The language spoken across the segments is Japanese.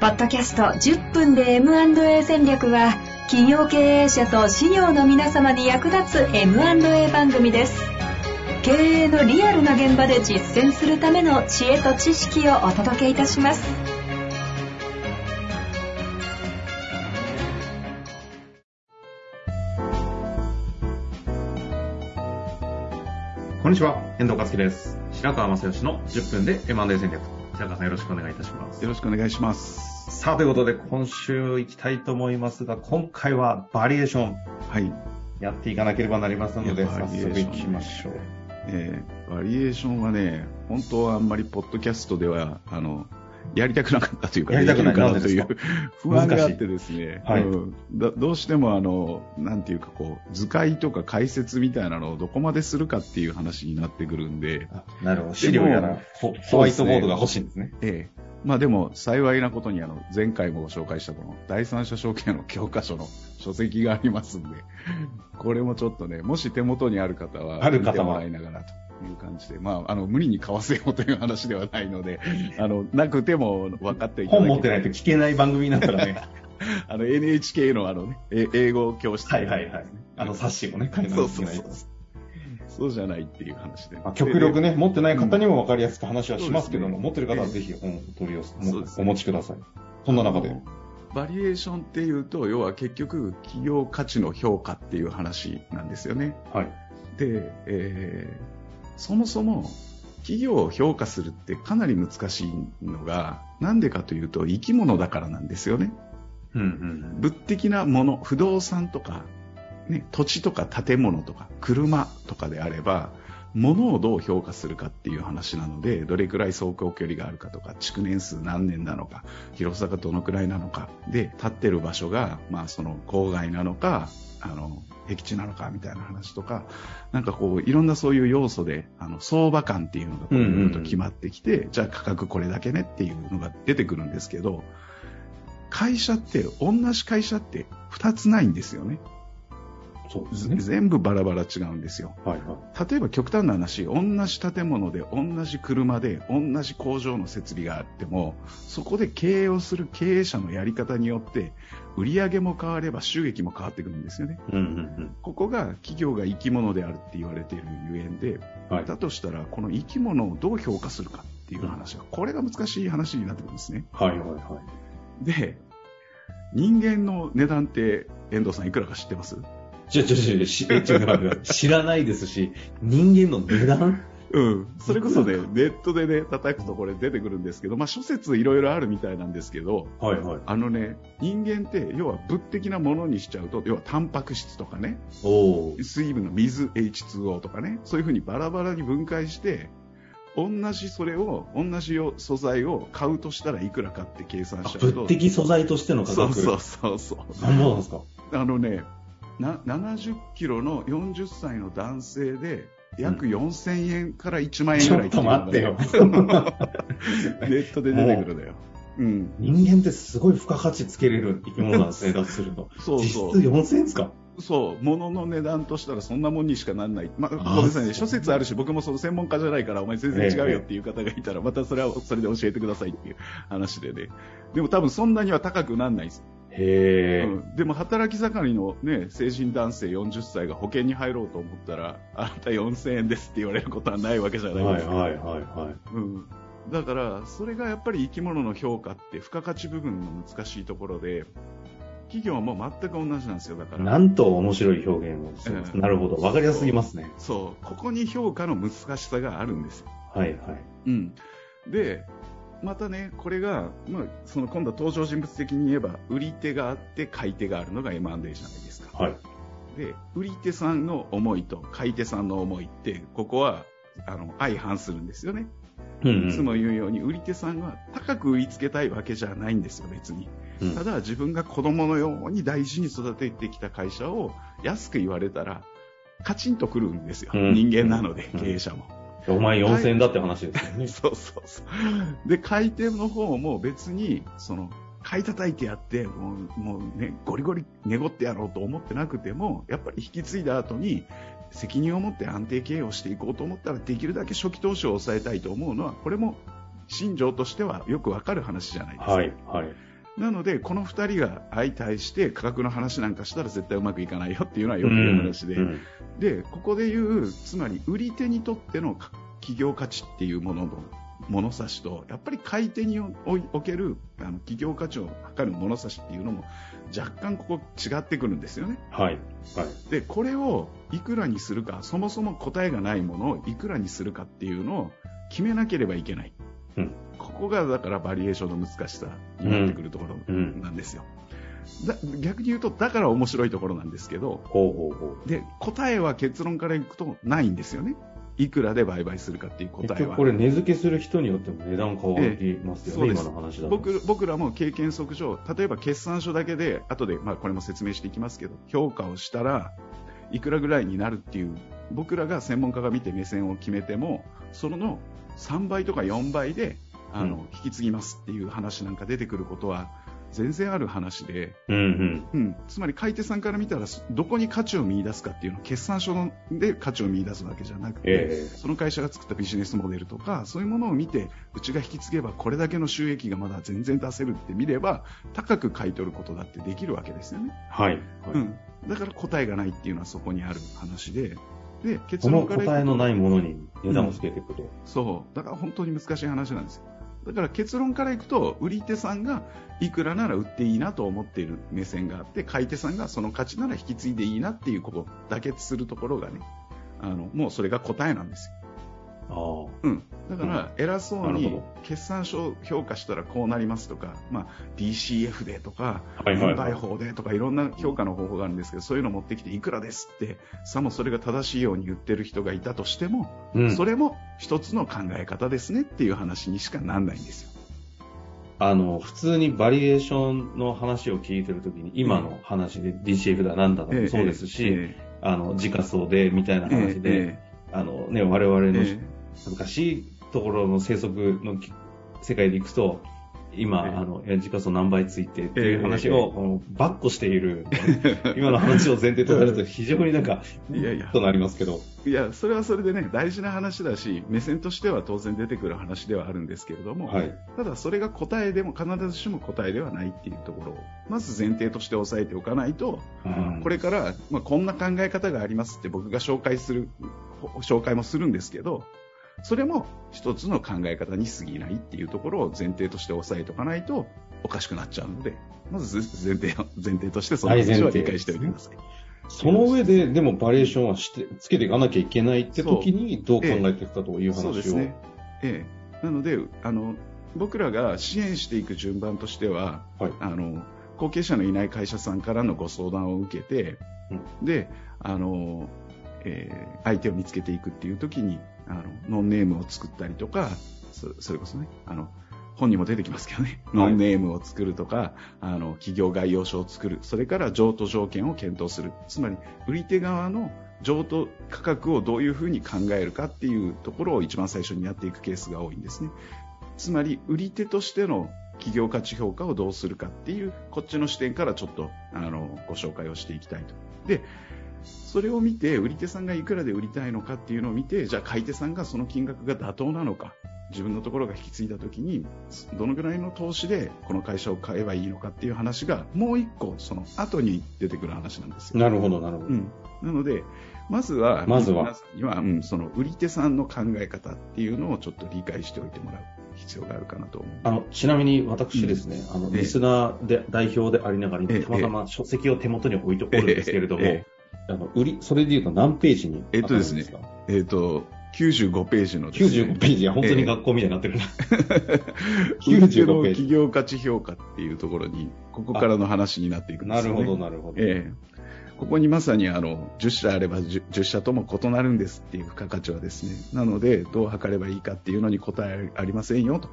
ポッドキャスト10分で M&A 戦略は企業経営者と事業の皆様に役立つ M&A 番組です経営のリアルな現場で実践するための知恵と知識をお届けいたしますこんにちは、遠藤和樹です。白川正義の10分で M&A 戦略。白川さんよろしくお願いいたします。よろしくお願いします。さあ、ということで今週行きたいと思いますが、今回はバリエーションはい。やっていかなければなりませんので、早速行きましょう。えーバリエーションはね、本当はあんまりポッドキャストでは、あの、やりたくなかったというか、やりたくなかなんでですかという不安があってですね、はい。うん。だどうしてもあの、なんていうかこう、図解とか解説みたいなのをどこまでするかっていう話になってくるんで、あなるほど。資料やらホホワイトボードが欲しいんですね。ええ。まあでも幸いなことにあの前回もご紹介したこの第三者証券の教科書の書籍がありますんで、これもちょっとね、もし手元にある方は、ある方もらいながらという感じで、まあ、あの、無理に買わせようという話ではないので、あの、なくても分かっていただけ本持ってないと聞けない番組になったらね。あの、NHK のあのね、え英語教室、はいはいはい。あの冊子をね、買いなそうそうそう。そうじゃないっていう話で。まあ、極力ね、持ってない方にも分かりやすく話はしますけども、うん持ってる方はぜひ本を取り寄せ、お持ちください。そんな中で。バリエーションっていうと、要は結局、企業価値の評価っていう話なんですよね。はい。で、えーそもそも企業を評価するってかなり難しいのが、なんでかというと生き物だからなんですよね。うんうん。物的なもの、不動産とか、ね、土地とか建物とか車とかであれば、物をどう評価するかっていう話なので、どれくらい走行距離があるかとか、築年数何年なのか、広さがどのくらいなのか、で、立ってる場所が、まあその郊外なのか、あの、僻地なのかみたいな話とか、なんかこう、いろんなそういう要素で、あの、相場感っていうのがこううんうと決まってきて、じゃあ価格これだけねっていうのが出てくるんですけど、会社って、同じ会社って2つないんですよね。そうですね。全部バラバラ違うんですよ。はいはい。例えば極端な話、同じ建物で、同じ車で、同じ工場の設備があっても、そこで経営をする経営者のやり方によって、売り上げも変われば収益も変わってくるんですよね。うんうんここが企業が生き物であるって言われているゆえんで、うん。はい。だとしたら、この生き物をどう評価するかっていう話が、これが難しい話になってくるんですね。はいはいはい。で、人間の値段って、遠藤さんいくらか知ってます？ちょちょちょ、しちょ知らないですし、人間の値段うん。それこそね、ネットでね、叩くとこれ出てくるんですけど、まあ諸説いろいろあるみたいなんですけど、はいはい。あのね、人間って、要は物的なものにしちゃうと、要はタンパク質とかね、お。水分の水 H2O とかね、そういうふうにバラバラに分解して、同じそれを、同じ素材を買うとしたらいくらかって計算しちゃうと。物的素材としての価格。そうそうそうそう。何なんですかあのね、70キロの40歳の男性で、約4000円から1万円ぐらいちょっと待ってよ。ネットで出てくるのよ。うん。人間ってすごい付加価値つけれる生き物なんですね、だとすると。そうそう実質4000円ですか？そう、物の値段としたらそんなもんにしかなんない。まあ、ごめんなさいね、諸説あるし、僕もその専門家じゃないから、お前全然違うよっていう方がいたら、またそれはそれで教えてくださいっていう話でね。でも多分そんなには高くなんないです。へー。うん、でも働き盛りのね、成人男性40歳が保険に入ろうと思ったら、あなた4000円ですって言われることはないわけじゃないですか。はいはいはいはい。うん。だから、それがやっぱり生き物の評価って付加価値部分の難しいところで、企業も全く同じなんですよ、だから。なんと面白い表現をしてます。うんなるほど。わかりやすすぎますね。そう、ここに評価の難しさがあるんですよ。はいはい。うん。で、またね、これが、まあ、その今度は登場人物的に言えば、売り手があって買い手があるのが M&A じゃないですか。はい。で、売り手さんの思いと買い手さんの思いって、ここは、あの、相反するんですよね。うんいつも言うように、売り手さんは高く売りつけたいわけじゃないんですよ、別に。うんただ、自分が子供のように大事に育ててきた会社を安く言われたら、カチンとくるんですよ。うん人間なので、うん経営者も。お前4000円だって話ですよね。そうそうそう。で、買い手の方も別に、その、買い叩いてやって、もう、もうね、ゴリゴリ寝ごってやろうと思ってなくても、やっぱり引き継いだ後に、責任を持って安定経営をしていこうと思ったら、できるだけ初期投資を抑えたいと思うのは、これも、心情としてはよくわかる話じゃないですか。はい、はい。なので、この2人が相対して価格の話なんかしたら絶対うまくいかないよっていうのはよく言う話で、うんで、ここで言う、つまり売り手にとっての企業価値っていうものの物差しと、やっぱり買い手におけるあの企業価値を測る物差しっていうのも若干ここ違ってくるんですよね。はい。はい。で、これをいくらにするか、そもそも答えがないものをいくらにするかっていうのを決めなければいけない。うんここがだからバリエーションの難しさになってくるところうんなんですよ。だ逆に言うと、だから面白いところなんですけど。で、答えは結論からいくとないんですよね。いくらで売買するかっていう結答えは。局これ値付けする人によっても値段変わりますよね、ええ今の話だと。僕僕らも経験則上、例えば決算書だけで、後で、まあ、これも説明していきますけど、評価をしたらいくらぐらいになるっていう、僕らが専門家が見て目線を決めても、その3倍とか4倍であの、うん引き継ぎますっていう話なんか出てくることは全然ある話で、うんうん。うん、つまり買い手さんから見たらどこに価値を見出すかっていうのを決算書ので価値を見出すわけじゃなくて、ええ。その会社が作ったビジネスモデルとかそういうものを見てうちが引き継げばこれだけの収益がまだ全然出せるって見れば高く買い取ることだってできるわけですよね、はい。はいうん、だから答えがないっていうのはそこにある話で。で結論から答えのないものに値段をつけていくと。そう。だから本当に難しい話なんです。よだから結論からいくと売り手さんがいくらなら売っていいなと思っている目線があって買い手さんがその価値なら引き継いでいいなっていうこと妥結するところがねあのもうそれが答えなんですよ。うん、だから偉そうに決算書評価したらこうなりますとか、まあ、DCF でとか、分配法でとかいろんな評価の方法があるんですけどそういうの持ってきていくらですってさもそれが正しいように言ってる人がいたとしても、うん。それも一つの考え方ですねっていう話にしかなんないんですよ。あの、普通にバリエーションの話を聞いてるときに、今の話で DCF だなんだだもそうですし、えあの、時価総でみたいなええ話で、え。あのね、我々のえ難しいところの生息のき世界でいくと、今、ええ。あの、いや時価総何倍ついてっていう話ええ。を、このバッコしている、今の話を前提となると 非常になんか、いやいや。となりますけど、いやそれはそれでね大事な話だし目線としては当然出てくる話ではあるんですけれども、はい。ただそれが答えでも必ずしも答えではないっていうところをまず前提として押さえておかないと、うん。これから、まあ、こんな考え方がありますって僕が紹介するほ紹介もするんですけどそれも一つの考え方に過ぎないっていうところを前提として押さえておかないとおかしくなっちゃうのでまず前提前提としてその話は理解しておいてください。その上で、でもバリエーションはして、つけていかなきゃいけないって時に、どう考えていくかという話を。そうですね。ええ。なので、あの、僕らが支援していく順番としては、はい。あの、後継者のいない会社さんからのご相談を受けて、で、あの、えー相手を見つけていくっていう時に、あの、ノンネームを作ったりとか、そそれこそね、あの、本にも出てきますけどね、ノンネームを作るとか、あの、企業概要書を作る、それから譲渡条件を検討する。つまり、売り手側の譲渡価格をどういうふうに考えるかっていうところを一番最初にやっていくケースが多いんですね。つまり、売り手としての企業価値評価をどうするかっていう、こっちの視点からちょっと、あの、ご紹介をしていきたいと。で、それを見て、売り手さんがいくらで売りたいのかっていうのを見て、じゃあ買い手さんがその金額が妥当なのか、自分のところが引き継いだ時に、どのぐらいの投資でこの会社を買えばいいのかっていう話が、もう一個、その後に出てくる話なんですよ。なるほど、なるほど。うん。なので、まずは、まずは皆さんには、うん、その売り手さんの考え方っていうのをちょっと理解しておいてもらう必要があるかなと思う。あの、ちなみに私ですね、あの、ええリスナーで代表でありながら、ええたまたま書籍を手元に置いておるんですけれども、えあの、売り、それで言うと何ページにえっとですね。えっ、と、95ページのですか95ページ。は本当に学校みたいになってるな。売り手95ページ。の企業価値評価っていうところに、ここからの話になっていくんですよ、ね。なるほど、なるほど。ええ。ここにまさにあの10社あれば 10, 10社とも異なるんですっていう付加価値はですね。なのでどう測ればいいかっていうのに答えありませんよと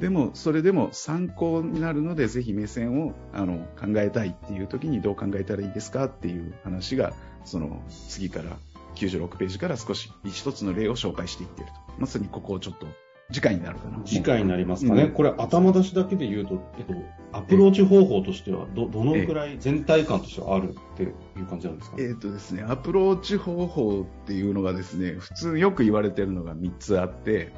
でもそれでも参考になるのでぜひ目線をあの考えたいっていう時にどう考えたらいいですかっていう話がその次から96ページから少し一つの例を紹介していっていると。まさにここをちょっと次回になるかな。次回になりますかね。うんこれ頭出しだけで言うと、えっと、アプローチ方法としては、ど、どのくらい全体感としてはあるっていう感じなんですかえーとですね、アプローチ方法っていうのがですね普通よく言われてるのが3つあって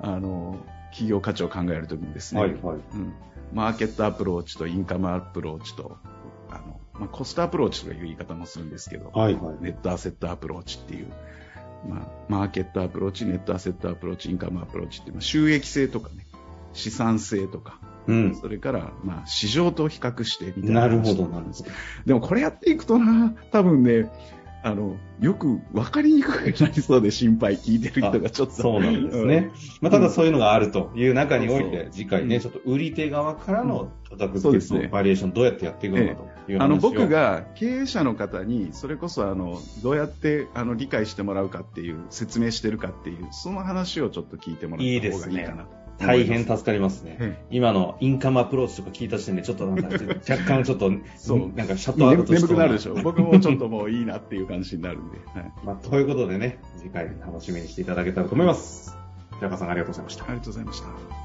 あの企業価値を考えるときにですね、はいはい。うん、マーケットアプローチとインカムアプローチと、あの、まあ、コストアプローチという言い方もするんですけど、はいはい。ネットアセットアプローチっていう、まあ、マーケットアプローチ、ネットアセットアプローチ、インカムアプローチっていう、まあ、収益性とかね、資産性とか、うん。それから、まあ、市場と比較してみたいな。なるほど、なるほど。でもこれやっていくとな、多分ね、あの、よく分かりにくくなりそうで心配聞いてる人がちょっと。そうなんですね。まあ、ただそういうのがあるという中において次回ね、ちょっと売り手側からの価格そうですね。バリュエーションどうやってやっていくのかという話を。あの僕が経営者の方にそれこそあのどうやってあの理解してもらうかっていう説明してるかっていうその話をちょっと聞いてもらった方がいいかなと大変助かりますね。え今のインカムアプローチとか聞いた時点で、ちょっとなんか若干ちょっと、そう。なんかシャットアウト眠くなるでしょ僕もちょっともういいなっていう感じになるんで、はい、まあ、ということでね、次回楽しみにしていただけたらと思います。平川さんありがとうございました。ありがとうございました